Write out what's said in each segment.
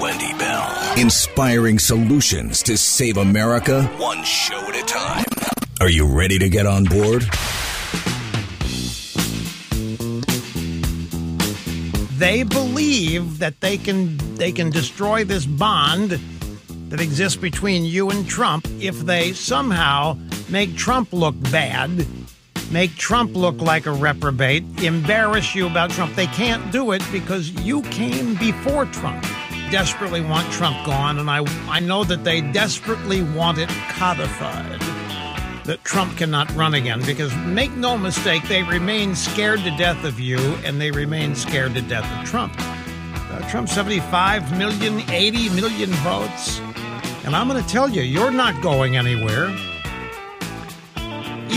Wendy Bell. Inspiring solutions to save America, one show at a time. Are you ready to get on board? They believe that they can they can destroy this bond that exists between you and Trump if they somehow make Trump look bad, make Trump look like a reprobate, embarrass you about Trump. They can't do it because you came before Trump. Desperately want Trump gone, and I I know that they desperately want it codified that Trump cannot run again because make no mistake, they remain scared to death of you and they remain scared to death of Trump. Uh, Trump 75 million, 80 million votes. And I'm going to tell you, you're not going anywhere.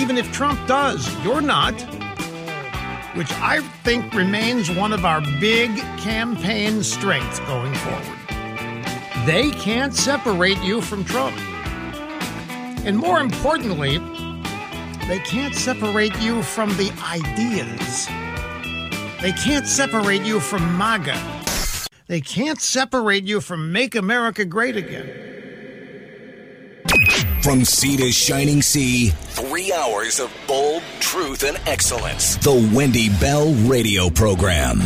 Even if Trump does, you're not. Which I think remains one of our big campaign strengths going forward. They can't separate you from Trump. And more importantly, they can't separate you from the ideas. They can't separate you from MAGA. They can't separate you from Make America Great Again. From sea to shining sea, three hours of bold truth and excellence. The Wendy Bell Radio Program.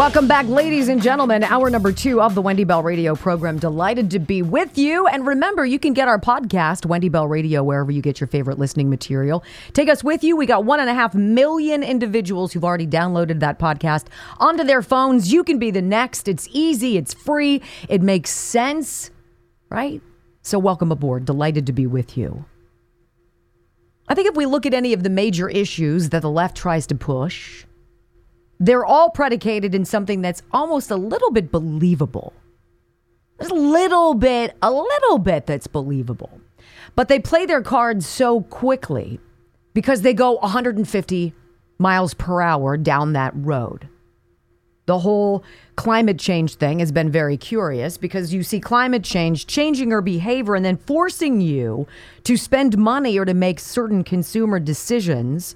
Welcome back, ladies and gentlemen. Hour number two of the Wendy Bell Radio program. Delighted to be with you. And remember, you can get our podcast, Wendy Bell Radio, wherever you get your favorite listening material. Take us with you. We got one and a half million individuals who've already downloaded that podcast onto their phones. You can be the next. It's easy, it's free, it makes sense, right? So, welcome aboard. Delighted to be with you. I think if we look at any of the major issues that the left tries to push, they're all predicated in something that's almost a little bit believable. There's a little bit, a little bit that's believable. But they play their cards so quickly because they go 150 miles per hour down that road. The whole climate change thing has been very curious because you see climate change changing your behavior and then forcing you to spend money or to make certain consumer decisions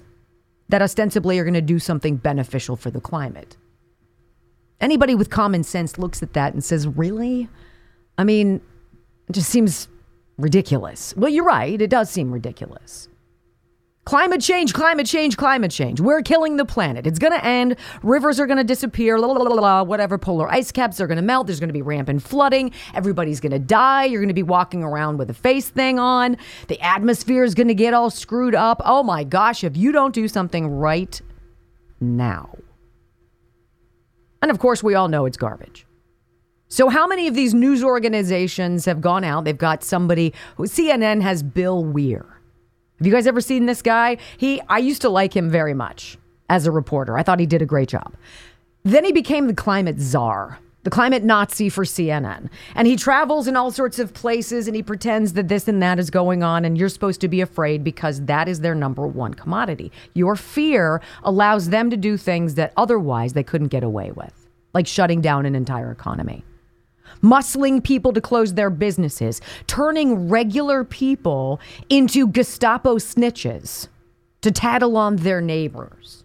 that ostensibly are going to do something beneficial for the climate. Anybody with common sense looks at that and says, Really? I mean, it just seems ridiculous. Well, you're right. It does seem ridiculous. Climate change, climate change, climate change. We're killing the planet. It's going to end. Rivers are going to disappear. La, la, la, la, whatever. Polar ice caps are going to melt. There's going to be rampant flooding. Everybody's going to die. You're going to be walking around with a face thing on. The atmosphere is going to get all screwed up. Oh my gosh, if you don't do something right now. And of course, we all know it's garbage. So, how many of these news organizations have gone out? They've got somebody, CNN has Bill Weir. Have you guys ever seen this guy? He I used to like him very much as a reporter. I thought he did a great job. Then he became the climate czar, the climate Nazi for CNN. And he travels in all sorts of places and he pretends that this and that is going on and you're supposed to be afraid because that is their number one commodity. Your fear allows them to do things that otherwise they couldn't get away with, like shutting down an entire economy muscling people to close their businesses, turning regular people into Gestapo snitches to tattle on their neighbors.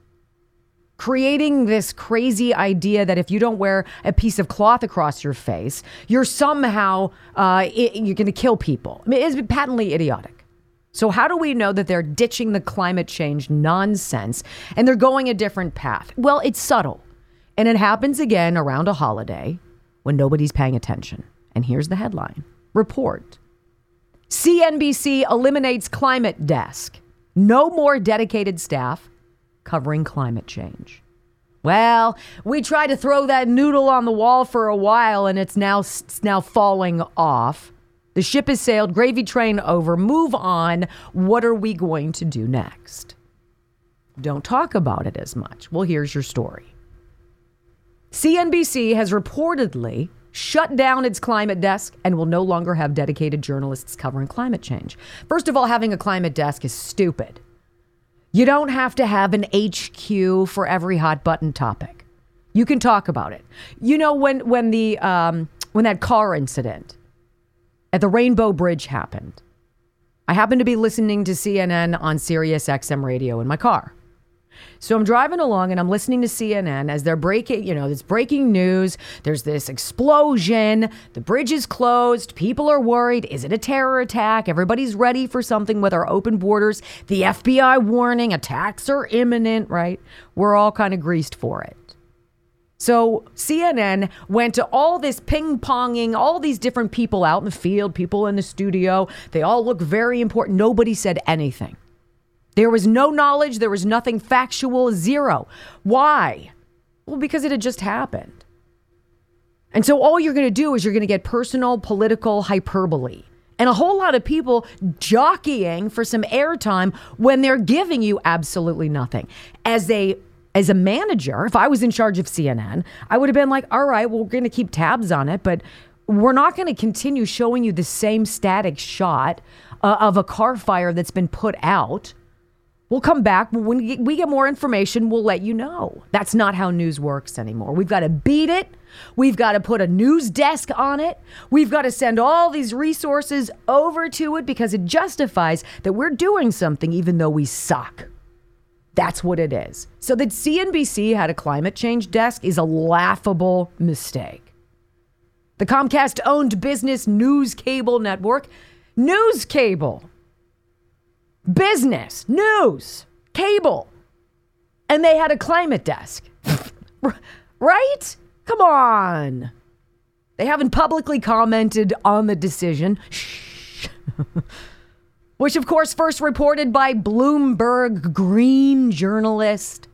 Creating this crazy idea that if you don't wear a piece of cloth across your face, you're somehow uh, it, you're going to kill people. I mean, it's patently idiotic. So, how do we know that they're ditching the climate change nonsense and they're going a different path? Well, it's subtle. And it happens again around a holiday when nobody's paying attention. And here's the headline Report CNBC eliminates climate desk. No more dedicated staff covering climate change. Well, we tried to throw that noodle on the wall for a while and it's now it's now falling off. The ship has sailed, gravy train over. Move on. What are we going to do next? Don't talk about it as much. Well, here's your story. CNBC has reportedly shut down its climate desk and will no longer have dedicated journalists covering climate change. First of all, having a climate desk is stupid. You don't have to have an HQ for every hot button topic. You can talk about it. You know when when the um, when that car incident at the Rainbow Bridge happened. I happened to be listening to CNN on Sirius XM radio in my car. So I'm driving along and I'm listening to CNN as they're breaking, you know, this breaking news. There's this explosion. The bridge is closed. People are worried. Is it a terror attack? Everybody's ready for something with our open borders. The FBI warning attacks are imminent, right? We're all kind of greased for it. So CNN went to all this ping ponging, all these different people out in the field, people in the studio. They all look very important. Nobody said anything. There was no knowledge, there was nothing factual, zero. Why? Well, because it had just happened. And so all you're going to do is you're going to get personal political hyperbole and a whole lot of people jockeying for some airtime when they're giving you absolutely nothing. As a as a manager, if I was in charge of CNN, I would have been like, all right, well, we're going to keep tabs on it, but we're not going to continue showing you the same static shot uh, of a car fire that's been put out. We'll come back. When we get more information, we'll let you know. That's not how news works anymore. We've got to beat it. We've got to put a news desk on it. We've got to send all these resources over to it because it justifies that we're doing something even though we suck. That's what it is. So that CNBC had a climate change desk is a laughable mistake. The Comcast owned business news cable network, News Cable, business, news, cable, and they had a climate desk. right? Come on. They haven't publicly commented on the decision. Shh. which of course first reported by Bloomberg Green journalist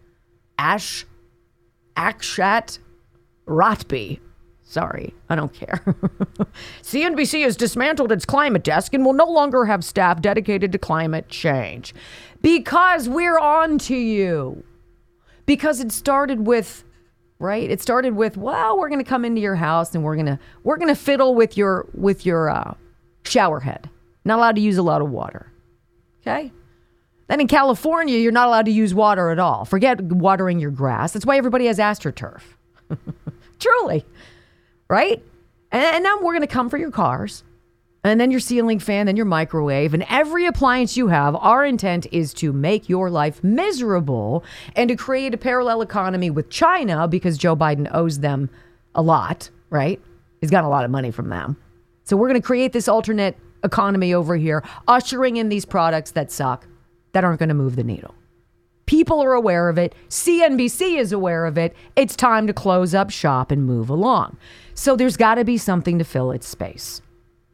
Ash Akshat Rathi. Sorry, I don't care. CNBC has dismantled its climate desk and will no longer have staff dedicated to climate change because we're on to you. Because it started with right? It started with, well, we're going to come into your house and we're going to we're going to fiddle with your with your uh, shower head. Not allowed to use a lot of water. Okay? Then in California, you're not allowed to use water at all. Forget watering your grass. That's why everybody has AstroTurf. Truly. Right? And now we're going to come for your cars and then your ceiling fan, then your microwave, and every appliance you have. Our intent is to make your life miserable and to create a parallel economy with China because Joe Biden owes them a lot, right? He's got a lot of money from them. So we're going to create this alternate economy over here, ushering in these products that suck, that aren't going to move the needle. People are aware of it. CNBC is aware of it. It's time to close up shop and move along. So there's got to be something to fill its space.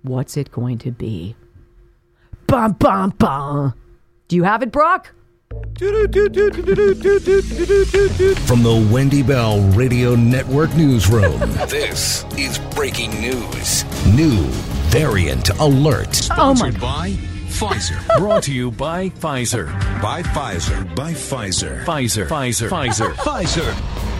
What's it going to be? Bum, bum, bum. Do you have it, Brock? From the Wendy Bell Radio Network newsroom, this is breaking news. New variant alert. Sponsored oh by Pfizer. Brought to you by Pfizer. By Pfizer. By Pfizer. Pfizer. Pfizer. Pfizer. Pfizer.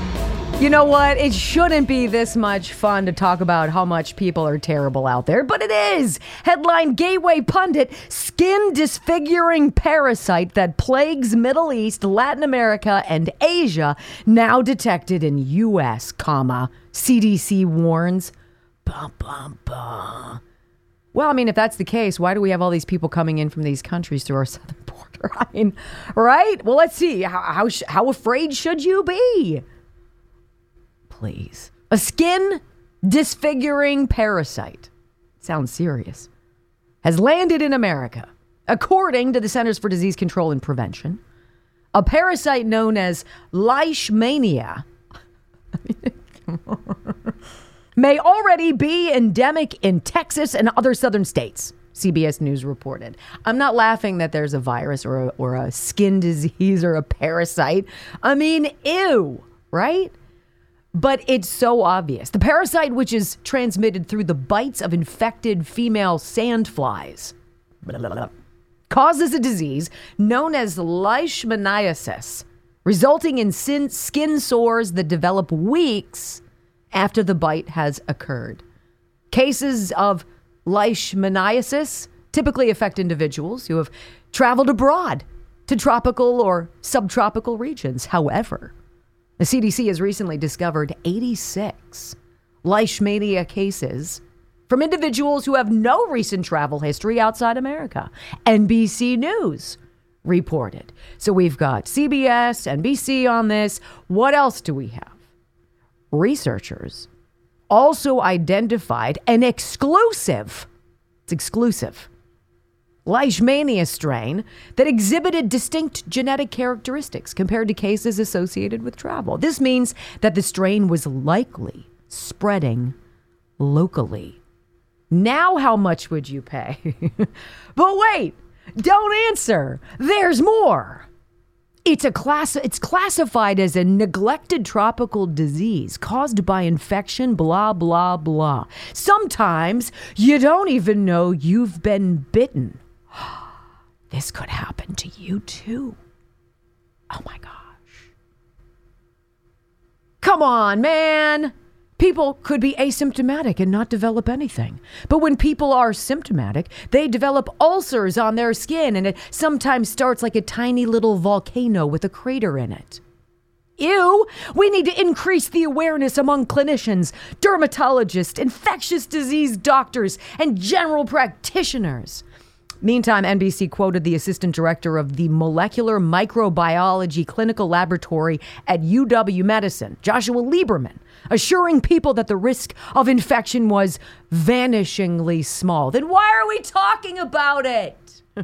You know what? It shouldn't be this much fun to talk about how much people are terrible out there, but it is. Headline Gateway Pundit Skin disfiguring parasite that plagues Middle East, Latin America, and Asia now detected in U.S., comma, CDC warns. Bum, bum, bum. Well, I mean, if that's the case, why do we have all these people coming in from these countries through our southern border? I mean, right? Well, let's see. How, how, how afraid should you be? Please. A skin disfiguring parasite. Sounds serious. Has landed in America, according to the Centers for Disease Control and Prevention. A parasite known as Leishmania may already be endemic in Texas and other southern states. CBS News reported. I'm not laughing that there's a virus or a, or a skin disease or a parasite. I mean, ew, right? But it's so obvious. The parasite, which is transmitted through the bites of infected female sandflies, causes a disease known as leishmaniasis, resulting in skin sores that develop weeks after the bite has occurred. Cases of leishmaniasis typically affect individuals who have traveled abroad to tropical or subtropical regions. However, The CDC has recently discovered 86 Leishmania cases from individuals who have no recent travel history outside America. NBC News reported. So we've got CBS, NBC on this. What else do we have? Researchers also identified an exclusive, it's exclusive, Leishmania strain that exhibited distinct genetic characteristics compared to cases associated with travel. This means that the strain was likely spreading locally. Now, how much would you pay? but wait, don't answer. There's more. It's a class it's classified as a neglected tropical disease caused by infection blah blah blah. Sometimes you don't even know you've been bitten. This could happen to you too. Oh my gosh. Come on, man. People could be asymptomatic and not develop anything. But when people are symptomatic, they develop ulcers on their skin, and it sometimes starts like a tiny little volcano with a crater in it. Ew! We need to increase the awareness among clinicians, dermatologists, infectious disease doctors, and general practitioners. Meantime, NBC quoted the assistant director of the Molecular Microbiology Clinical Laboratory at UW Medicine, Joshua Lieberman, assuring people that the risk of infection was vanishingly small. Then why are we talking about it?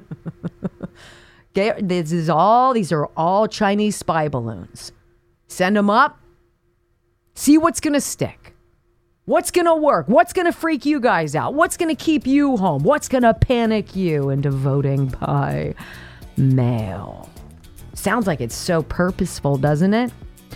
this is all these are all Chinese spy balloons. Send them up. See what's going to stick. What's going to work? What's going to freak you guys out? What's going to keep you home? What's going to panic you into voting by mail? Sounds like it's so purposeful, doesn't it?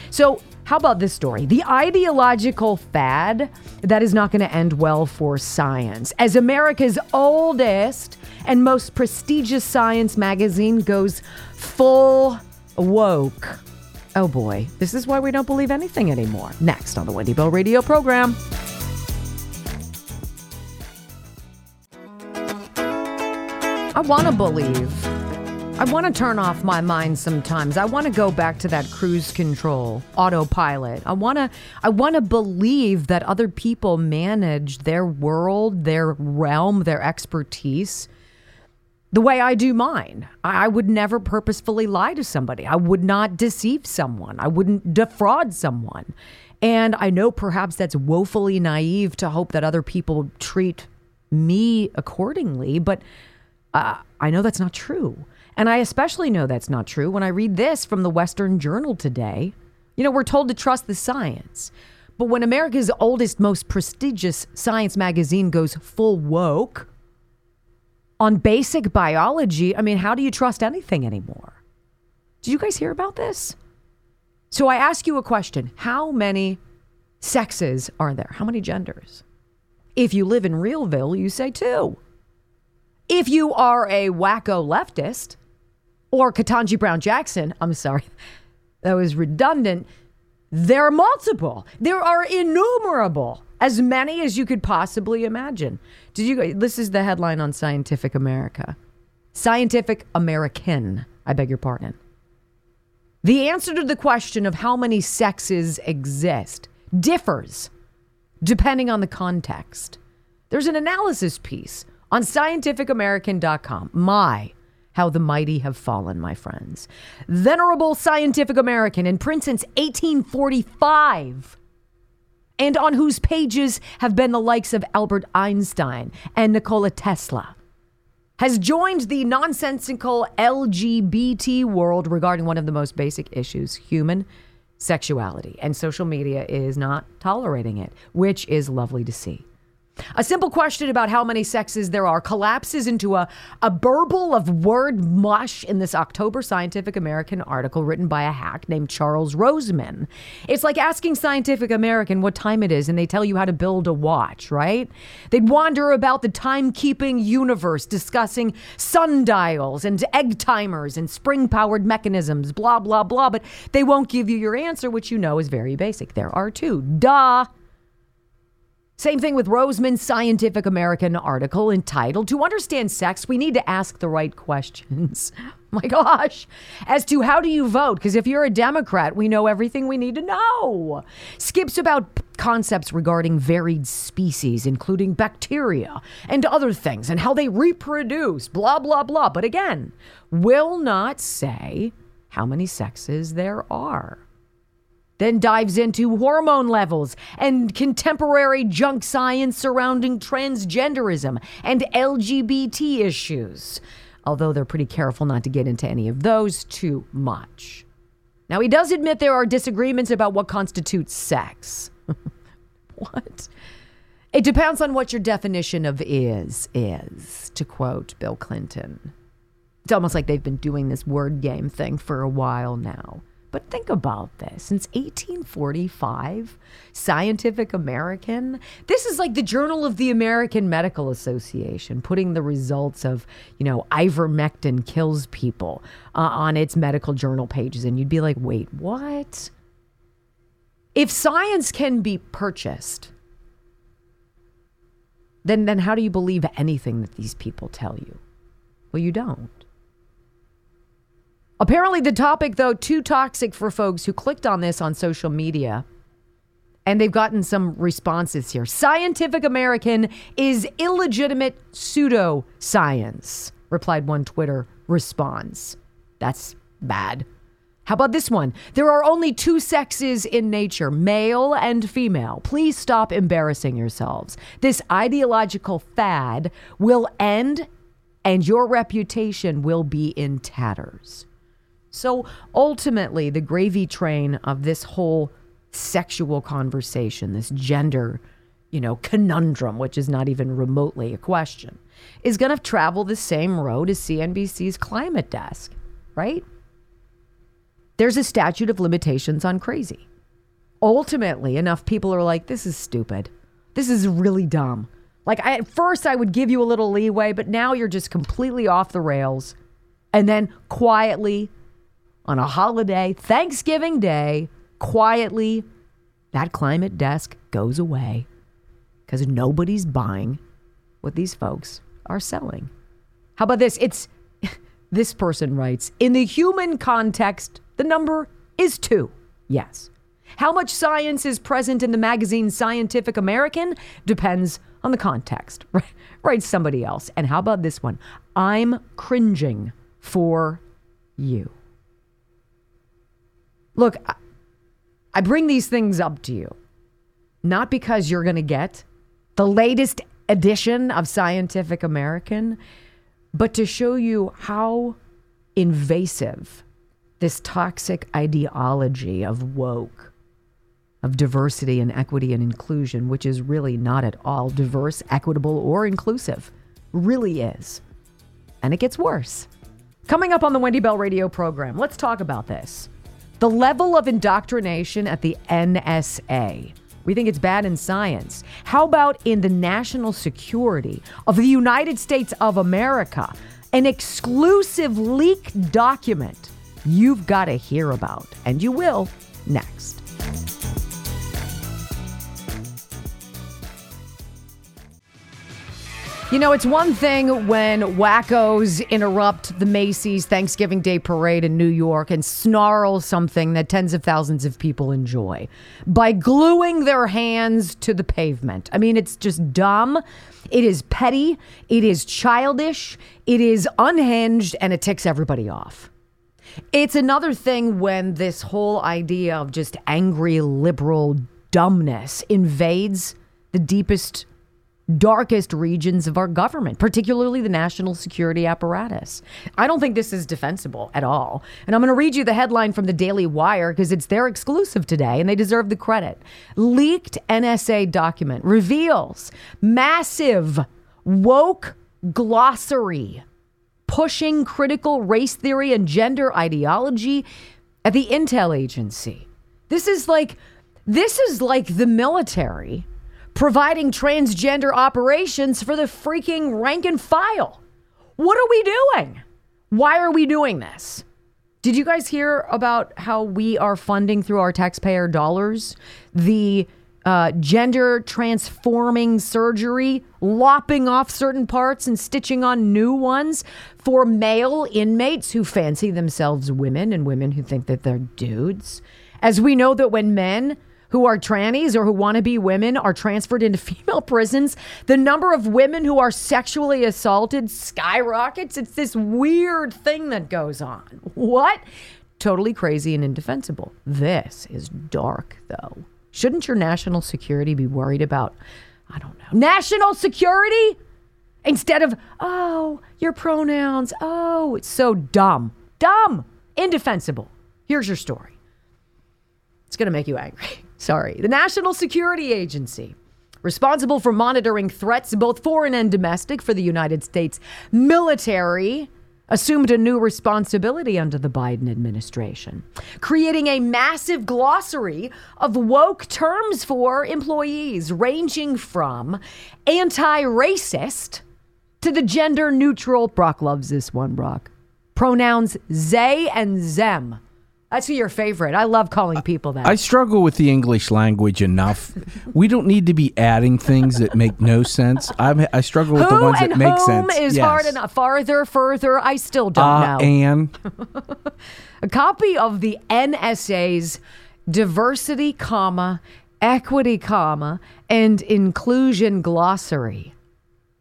So, how about this story? The ideological fad that is not going to end well for science. As America's oldest and most prestigious science magazine goes full woke. Oh boy, this is why we don't believe anything anymore. Next on the Wendy Bell Radio program. Want to believe. I want to turn off my mind sometimes. I want to go back to that cruise control, autopilot. I want to I want to believe that other people manage their world, their realm, their expertise the way I do mine. I, I would never purposefully lie to somebody. I would not deceive someone. I wouldn't defraud someone. And I know perhaps that's woefully naive to hope that other people treat me accordingly, but uh, I know that's not true. And I especially know that's not true when I read this from the Western Journal today. You know, we're told to trust the science. But when America's oldest, most prestigious science magazine goes full woke on basic biology, I mean, how do you trust anything anymore? Did you guys hear about this? So I ask you a question How many sexes are there? How many genders? If you live in Realville, you say two. If you are a wacko leftist or Ketanji Brown Jackson, I'm sorry, that was redundant. There are multiple. There are innumerable, as many as you could possibly imagine. Did you? This is the headline on Scientific America. Scientific American. I beg your pardon. The answer to the question of how many sexes exist differs depending on the context. There's an analysis piece on scientificamerican.com. My, how the mighty have fallen, my friends. Venerable Scientific American in print since 1845 and on whose pages have been the likes of Albert Einstein and Nikola Tesla, has joined the nonsensical LGBT world regarding one of the most basic issues human sexuality. And social media is not tolerating it, which is lovely to see. A simple question about how many sexes there are collapses into a, a burble of word mush in this October Scientific American article written by a hack named Charles Roseman. It's like asking Scientific American what time it is and they tell you how to build a watch, right? They'd wander about the timekeeping universe discussing sundials and egg timers and spring powered mechanisms, blah, blah, blah, but they won't give you your answer, which you know is very basic. There are two. Duh. Same thing with Roseman's Scientific American article entitled To Understand Sex, We Need to Ask the Right Questions. My gosh. As to how do you vote? Because if you're a Democrat, we know everything we need to know. Skips about concepts regarding varied species, including bacteria and other things, and how they reproduce, blah, blah, blah. But again, will not say how many sexes there are then dives into hormone levels and contemporary junk science surrounding transgenderism and LGBT issues. Although they're pretty careful not to get into any of those too much. Now, he does admit there are disagreements about what constitutes sex. what? It depends on what your definition of is, is, to quote Bill Clinton. It's almost like they've been doing this word game thing for a while now. But think about this. Since 1845, Scientific American, this is like the Journal of the American Medical Association putting the results of, you know, ivermectin kills people uh, on its medical journal pages. And you'd be like, wait, what? If science can be purchased, then, then how do you believe anything that these people tell you? Well, you don't. Apparently, the topic, though, too toxic for folks who clicked on this on social media. And they've gotten some responses here. Scientific American is illegitimate pseudoscience, replied one Twitter response. That's bad. How about this one? There are only two sexes in nature, male and female. Please stop embarrassing yourselves. This ideological fad will end and your reputation will be in tatters. So ultimately, the gravy train of this whole sexual conversation, this gender, you know, conundrum, which is not even remotely a question, is going to travel the same road as CNBC's climate desk, right? There's a statute of limitations on crazy. Ultimately, enough people are like, this is stupid. This is really dumb. Like, I, at first, I would give you a little leeway, but now you're just completely off the rails. And then quietly, on a holiday, Thanksgiving Day, quietly, that climate desk goes away because nobody's buying what these folks are selling. How about this? It's this person writes In the human context, the number is two. Yes. How much science is present in the magazine Scientific American depends on the context, right? Writes somebody else. And how about this one? I'm cringing for you. Look, I bring these things up to you not because you're going to get the latest edition of Scientific American, but to show you how invasive this toxic ideology of woke, of diversity and equity and inclusion, which is really not at all diverse, equitable, or inclusive, really is. And it gets worse. Coming up on the Wendy Bell radio program, let's talk about this. The level of indoctrination at the NSA. We think it's bad in science. How about in the national security of the United States of America? An exclusive leaked document you've got to hear about, and you will You know, it's one thing when wackos interrupt the Macy's Thanksgiving Day parade in New York and snarl something that tens of thousands of people enjoy by gluing their hands to the pavement. I mean, it's just dumb. It is petty. It is childish. It is unhinged and it ticks everybody off. It's another thing when this whole idea of just angry liberal dumbness invades the deepest darkest regions of our government, particularly the national security apparatus. I don't think this is defensible at all. And I'm going to read you the headline from the Daily Wire because it's their exclusive today and they deserve the credit. Leaked NSA document reveals massive woke glossary pushing critical race theory and gender ideology at the intel agency. This is like this is like the military providing transgender operations for the freaking rank and file. What are we doing? Why are we doing this? Did you guys hear about how we are funding through our taxpayer dollars the uh, gender transforming surgery, lopping off certain parts and stitching on new ones for male inmates who fancy themselves women and women who think that they're dudes. As we know that when men who are trannies or who want to be women are transferred into female prisons, the number of women who are sexually assaulted skyrockets. It's this weird thing that goes on. What? Totally crazy and indefensible. This is dark, though. Shouldn't your national security be worried about, I don't know, national security? Instead of, oh, your pronouns. Oh, it's so dumb. Dumb. Indefensible. Here's your story. It's going to make you angry. Sorry. The National Security Agency, responsible for monitoring threats, both foreign and domestic, for the United States military assumed a new responsibility under the Biden administration, creating a massive glossary of woke terms for employees, ranging from anti racist to the gender neutral. Brock loves this one, Brock. Pronouns they and them. That's your favorite. I love calling people that. I struggle with the English language enough. we don't need to be adding things that make no sense. I'm, I struggle with Who the ones that make sense. is Yes. hard enough. Farther, further, I still don't Uh, know. and a copy of the NSA's diversity, comma, equity, comma, and inclusion glossary.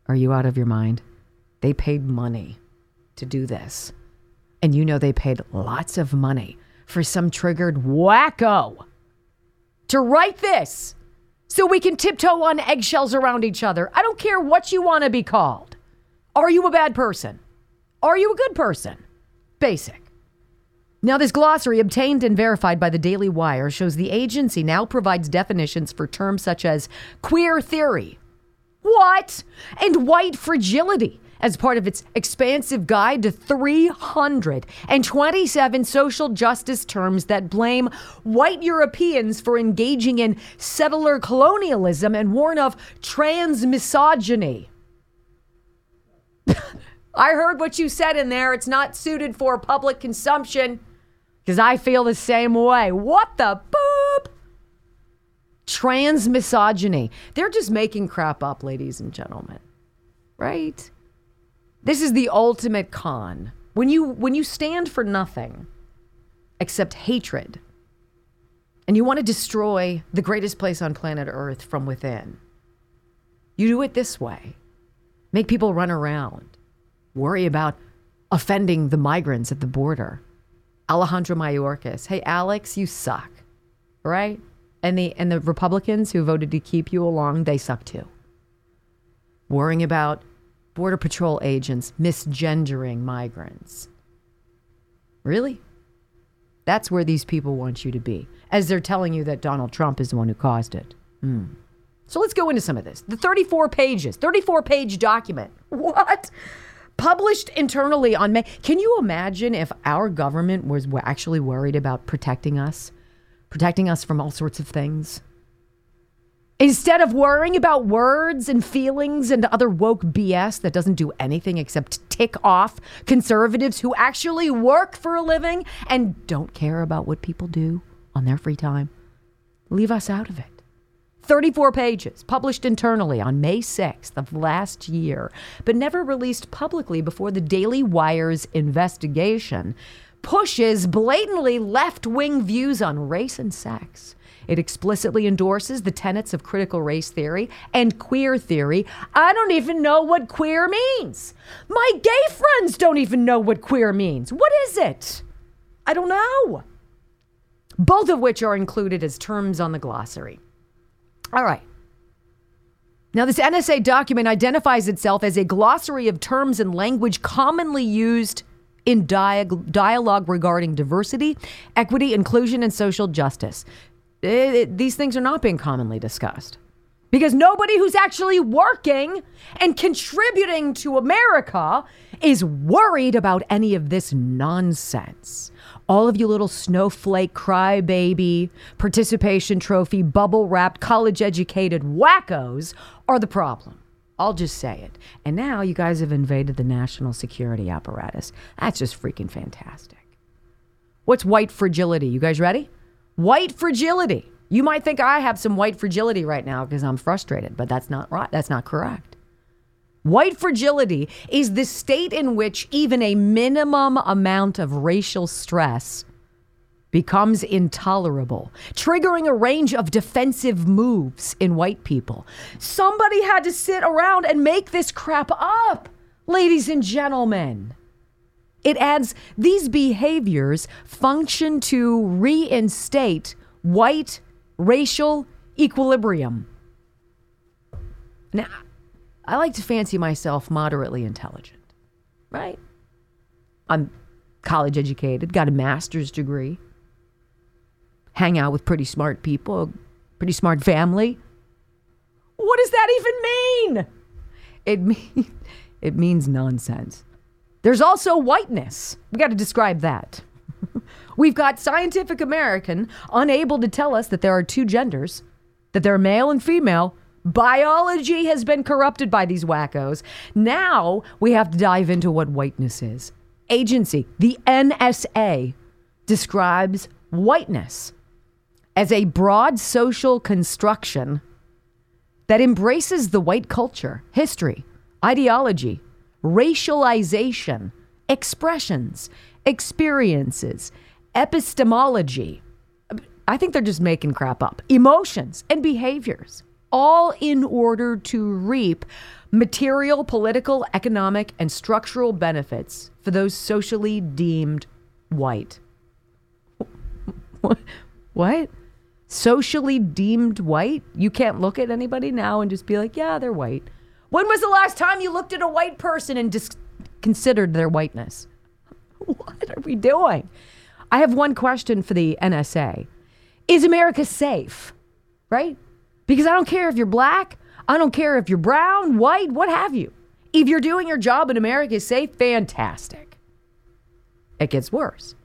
Are you out of your mind? They paid money to do this. And you know they paid lots of money for some triggered wacko to write this so we can tiptoe on eggshells around each other. I don't care what you want to be called. Are you a bad person? Are you a good person? Basic. Now, this glossary, obtained and verified by the Daily Wire, shows the agency now provides definitions for terms such as queer theory, what? And white fragility as part of its expansive guide to 327 social justice terms that blame white Europeans for engaging in settler colonialism and warn of trans misogyny. I heard what you said in there. It's not suited for public consumption because I feel the same way. What the boop? Trans misogyny. They're just making crap up, ladies and gentlemen. Right? This is the ultimate con. When you when you stand for nothing except hatred and you want to destroy the greatest place on planet Earth from within. You do it this way. Make people run around. Worry about offending the migrants at the border. Alejandro Mayorkas. Hey Alex, you suck. Right? And the and the Republicans who voted to keep you along, they suck too. Worrying about Border Patrol agents misgendering migrants. Really? That's where these people want you to be, as they're telling you that Donald Trump is the one who caused it. Hmm. So let's go into some of this. The 34 pages, 34 page document. What? Published internally on May. Can you imagine if our government was actually worried about protecting us, protecting us from all sorts of things? Instead of worrying about words and feelings and other woke BS that doesn't do anything except tick off conservatives who actually work for a living and don't care about what people do on their free time, leave us out of it. 34 pages, published internally on May 6th of last year, but never released publicly before the Daily Wire's investigation, pushes blatantly left wing views on race and sex. It explicitly endorses the tenets of critical race theory and queer theory. I don't even know what queer means. My gay friends don't even know what queer means. What is it? I don't know. Both of which are included as terms on the glossary. All right. Now, this NSA document identifies itself as a glossary of terms and language commonly used in dialogue regarding diversity, equity, inclusion, and social justice. It- it- these things are not being commonly discussed because nobody who's actually working and contributing to America is worried about any of this nonsense. All of you little snowflake crybaby, participation trophy, bubble wrapped, college educated wackos are the problem. I'll just say it. And now you guys have invaded the national security apparatus. That's just freaking fantastic. What's white fragility? You guys ready? White fragility. You might think I have some white fragility right now because I'm frustrated, but that's not right. That's not correct. White fragility is the state in which even a minimum amount of racial stress becomes intolerable, triggering a range of defensive moves in white people. Somebody had to sit around and make this crap up, ladies and gentlemen. It adds these behaviors function to reinstate white racial equilibrium. Now, I like to fancy myself moderately intelligent, right? I'm college educated, got a master's degree, hang out with pretty smart people, pretty smart family. What does that even mean? It means it means nonsense. There's also whiteness. We got to describe that. We've got Scientific American unable to tell us that there are two genders, that they're male and female. Biology has been corrupted by these wackos. Now we have to dive into what whiteness is. Agency, the NSA, describes whiteness as a broad social construction that embraces the white culture, history, ideology, racialization, expressions, experiences, epistemology. I think they're just making crap up. Emotions and behaviors, all in order to reap material, political, economic, and structural benefits for those socially deemed white. What? Socially deemed white? You can't look at anybody now and just be like, yeah, they're white. When was the last time you looked at a white person and considered their whiteness? What are we doing? I have one question for the NSA Is America safe? Right? Because I don't care if you're black, I don't care if you're brown, white, what have you. If you're doing your job and America is safe, fantastic. It gets worse.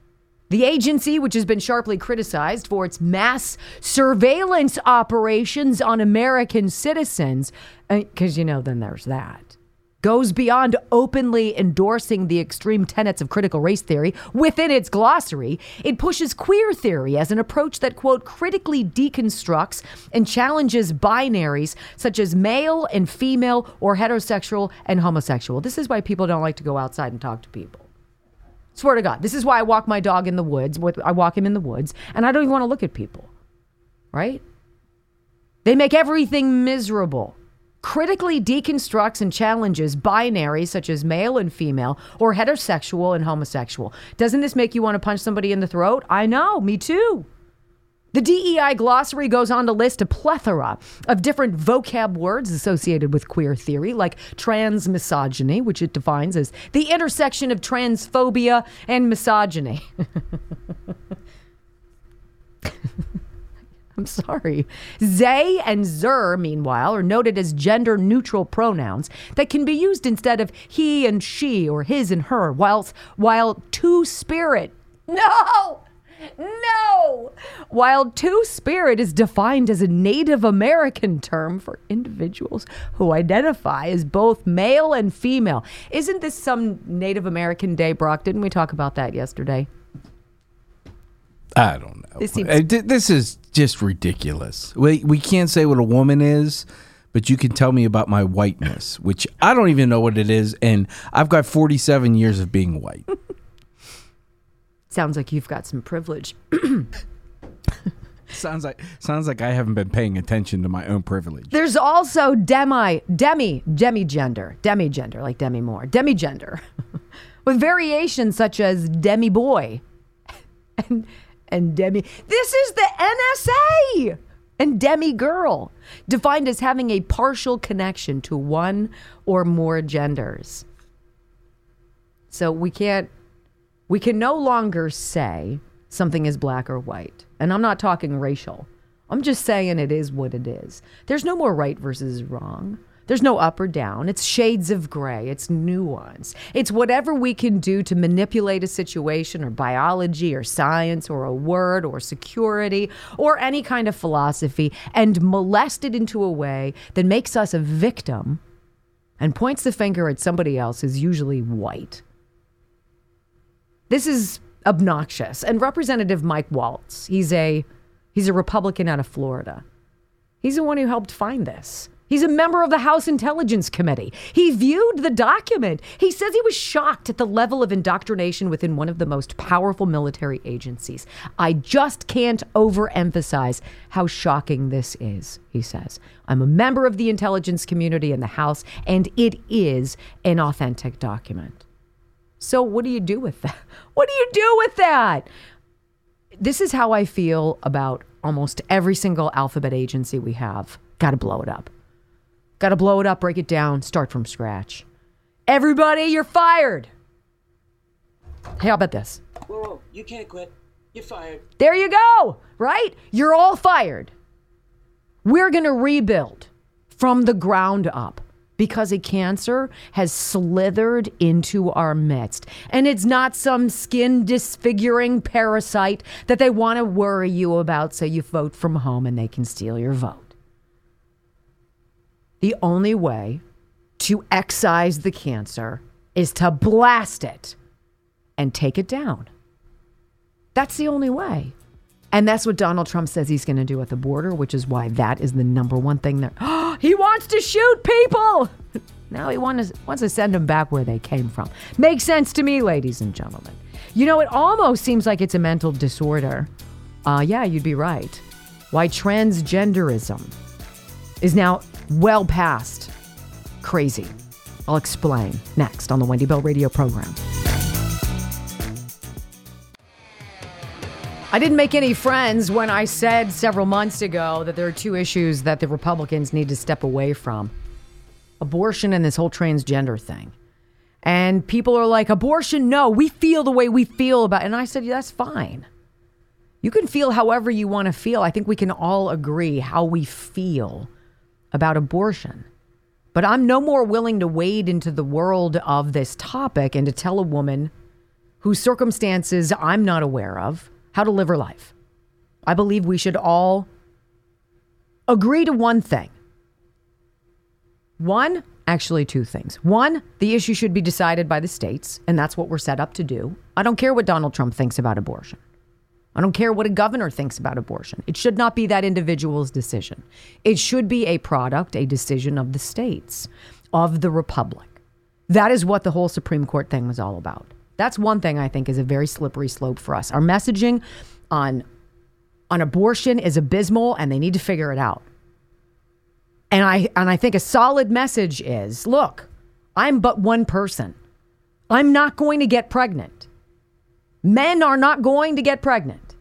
The agency, which has been sharply criticized for its mass surveillance operations on American citizens, uh, because, you know, then there's that, goes beyond openly endorsing the extreme tenets of critical race theory within its glossary. It pushes queer theory as an approach that, quote, critically deconstructs and challenges binaries such as male and female or heterosexual and homosexual. This is why people don't like to go outside and talk to people. Swear to God. This is why I walk my dog in the woods. I walk him in the woods, and I don't even want to look at people. Right? They make everything miserable. Critically deconstructs and challenges binaries such as male and female or heterosexual and homosexual. Doesn't this make you want to punch somebody in the throat? I know, me too. The DEI glossary goes on to list a plethora of different vocab words associated with queer theory, like trans misogyny, which it defines as the intersection of transphobia and misogyny. I'm sorry. They and zer, meanwhile, are noted as gender neutral pronouns that can be used instead of he and she or his and her, whilst, while two spirit. No! No! While two spirit is defined as a Native American term for individuals who identify as both male and female. Isn't this some Native American Day, Brock? Didn't we talk about that yesterday? I don't know. This seems- this is just ridiculous. We we can't say what a woman is, but you can tell me about my whiteness, which I don't even know what it is, and I've got 47 years of being white. Sounds like you've got some privilege. sounds like sounds like I haven't been paying attention to my own privilege. There's also demi, demi, demi-gender, demi-gender, like Demi Moore, demi-gender, with variations such as demi boy and and demi. This is the NSA and demi girl, defined as having a partial connection to one or more genders. So we can't, we can no longer say something is black or white. And I'm not talking racial. I'm just saying it is what it is. There's no more right versus wrong. There's no up or down. It's shades of gray. It's nuance. It's whatever we can do to manipulate a situation or biology or science or a word or security or any kind of philosophy and molest it into a way that makes us a victim and points the finger at somebody else who's usually white. This is obnoxious. And Representative Mike Waltz, he's a He's a Republican out of Florida. He's the one who helped find this. He's a member of the House Intelligence Committee. He viewed the document. He says he was shocked at the level of indoctrination within one of the most powerful military agencies. I just can't overemphasize how shocking this is, he says. I'm a member of the intelligence community in the House, and it is an authentic document. So, what do you do with that? What do you do with that? This is how I feel about almost every single alphabet agency we have. Got to blow it up. Got to blow it up, break it down, start from scratch. Everybody, you're fired. Hey, how about this? Whoa, whoa, you can't quit. You're fired. There you go, right? You're all fired. We're going to rebuild from the ground up because a cancer has slithered into our midst. And it's not some skin disfiguring parasite that they want to worry you about so you vote from home and they can steal your vote. The only way to excise the cancer is to blast it and take it down. That's the only way. And that's what Donald Trump says he's going to do at the border, which is why that is the number one thing that oh, he wants to shoot people. Now he wants to, wants to send them back where they came from. Makes sense to me, ladies and gentlemen. You know, it almost seems like it's a mental disorder. Uh, yeah, you'd be right. Why transgenderism is now well past crazy. I'll explain next on the Wendy Bell Radio program. I didn't make any friends when I said several months ago that there are two issues that the Republicans need to step away from abortion and this whole transgender thing. And people are like, abortion, no, we feel the way we feel about it. And I said, yeah, that's fine. You can feel however you want to feel. I think we can all agree how we feel about abortion. But I'm no more willing to wade into the world of this topic and to tell a woman whose circumstances I'm not aware of how to live her life. I believe we should all agree to one thing. One, actually, two things. One, the issue should be decided by the states, and that's what we're set up to do. I don't care what Donald Trump thinks about abortion. I don't care what a governor thinks about abortion. It should not be that individual's decision. It should be a product, a decision of the states, of the republic. That is what the whole Supreme Court thing was all about. That's one thing I think is a very slippery slope for us. Our messaging on on abortion is abysmal and they need to figure it out. And I and I think a solid message is, look, I'm but one person. I'm not going to get pregnant. Men are not going to get pregnant.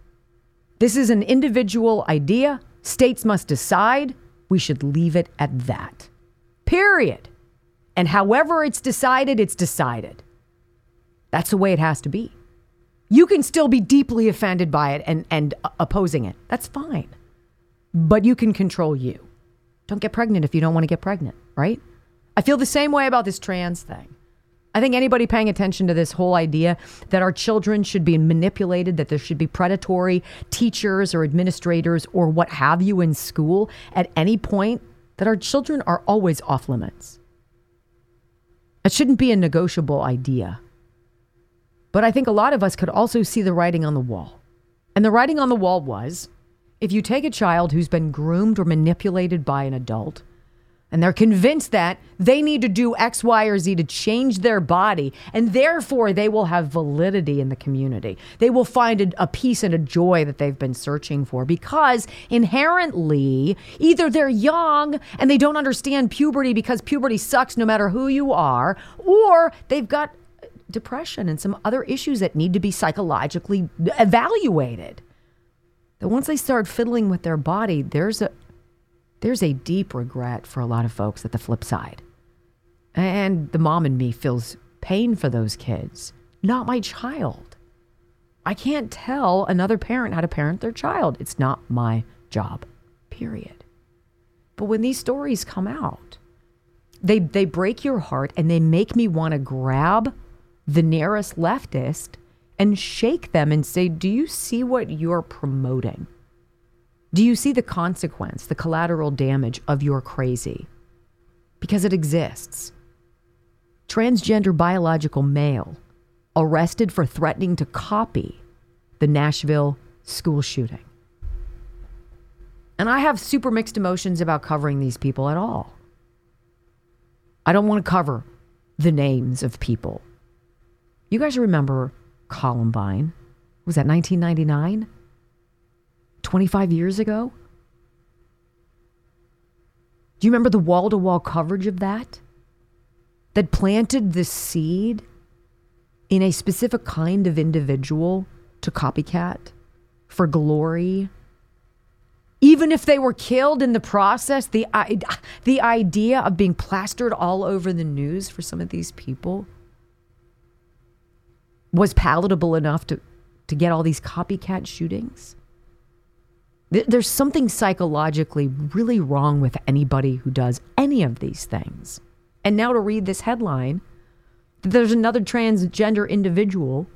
This is an individual idea. States must decide. We should leave it at that. Period. And however it's decided, it's decided. That's the way it has to be. You can still be deeply offended by it and, and opposing it. That's fine. But you can control you. Don't get pregnant if you don't want to get pregnant, right? I feel the same way about this trans thing. I think anybody paying attention to this whole idea that our children should be manipulated, that there should be predatory teachers or administrators or what have you in school at any point, that our children are always off limits. It shouldn't be a negotiable idea. But I think a lot of us could also see the writing on the wall. And the writing on the wall was if you take a child who's been groomed or manipulated by an adult, and they're convinced that they need to do X, Y, or Z to change their body, and therefore they will have validity in the community. They will find a, a, peace and a joy that they've been searching for because inherently, either they're young and they don't understand puberty because puberty sucks no matter who you are, or they've got depression and some other issues that need to be psychologically evaluated. That once they start fiddling with their body, there's a there's a deep regret for a lot of folks at the flip side. And the mom in me feels pain for those kids, not my child. I can't tell another parent how to parent their child. It's not my job, period. But when these stories come out, they, they break your heart and they make me want to grab the nearest leftist and shake them and say, Do you see what you're promoting? Do you see the consequence, the collateral damage of your crazy? Because it exists. Transgender biological male arrested for threatening to copy the Nashville school shooting. And I have super mixed emotions about covering these people at all. I don't want to cover the names of people. You guys remember Columbine? Was that 1999? 25 years ago? Do you remember the wall to wall coverage of that? That planted the seed in a specific kind of individual to copycat for glory. Even if they were killed in the process, the, the idea of being plastered all over the news for some of these people was palatable enough to, to get all these copycat shootings. There's something psychologically really wrong with anybody who does any of these things. And now to read this headline, there's another transgender individual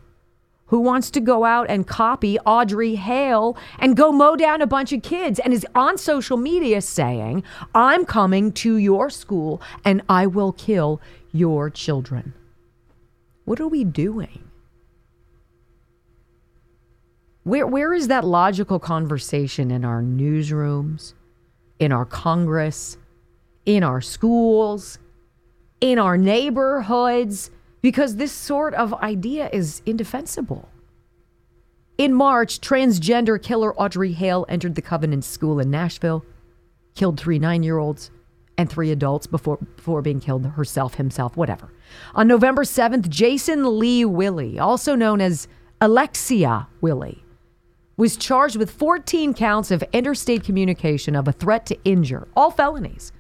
who wants to go out and copy Audrey Hale and go mow down a bunch of kids and is on social media saying, I'm coming to your school and I will kill your children. What are we doing? Where, where is that logical conversation in our newsrooms, in our Congress, in our schools, in our neighborhoods? Because this sort of idea is indefensible. In March, transgender killer Audrey Hale entered the Covenant School in Nashville, killed three nine year olds and three adults before, before being killed herself, himself, whatever. On November 7th, Jason Lee Willie, also known as Alexia Willie, was charged with 14 counts of interstate communication of a threat to injure, all felonies,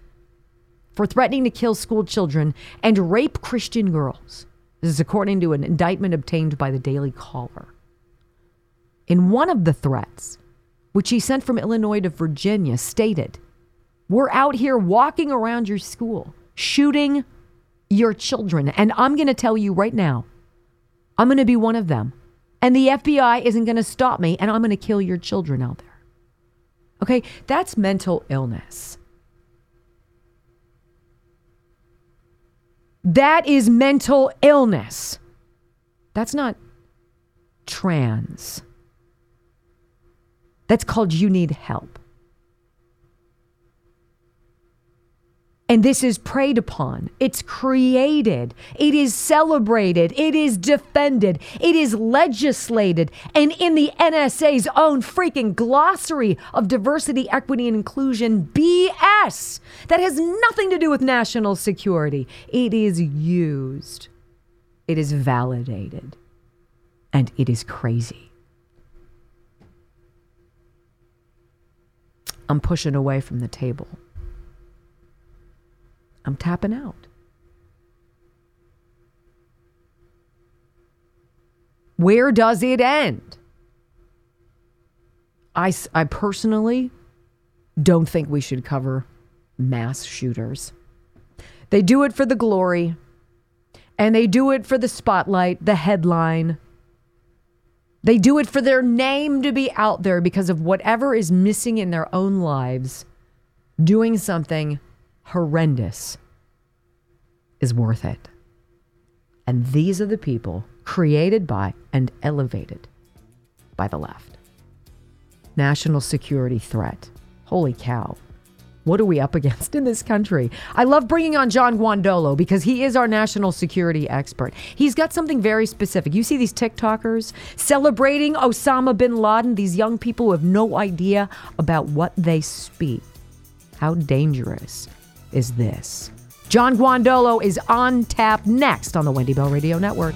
for threatening to kill school children and rape Christian girls. This is according to an indictment obtained by the Daily Caller. In one of the threats, which he sent from Illinois to Virginia, stated, We're out here walking around your school, shooting your children. And I'm going to tell you right now, I'm going to be one of them. And the FBI isn't going to stop me, and I'm going to kill your children out there. Okay, that's mental illness. That is mental illness. That's not trans. That's called you need help. And this is preyed upon. It's created. It is celebrated. It is defended. It is legislated. And in the NSA's own freaking glossary of diversity, equity, and inclusion, BS, that has nothing to do with national security, it is used. It is validated. And it is crazy. I'm pushing away from the table. I'm tapping out. Where does it end? I, I personally don't think we should cover mass shooters. They do it for the glory, and they do it for the spotlight, the headline. They do it for their name to be out there because of whatever is missing in their own lives, doing something horrendous is worth it. And these are the people created by and elevated by the left. National security threat. Holy cow. What are we up against in this country? I love bringing on John Guandolo because he is our national security expert. He's got something very specific. You see these TikTokers celebrating Osama bin Laden, these young people who have no idea about what they speak. How dangerous is this? John Guandolo is on tap next on the Wendy Bell Radio Network.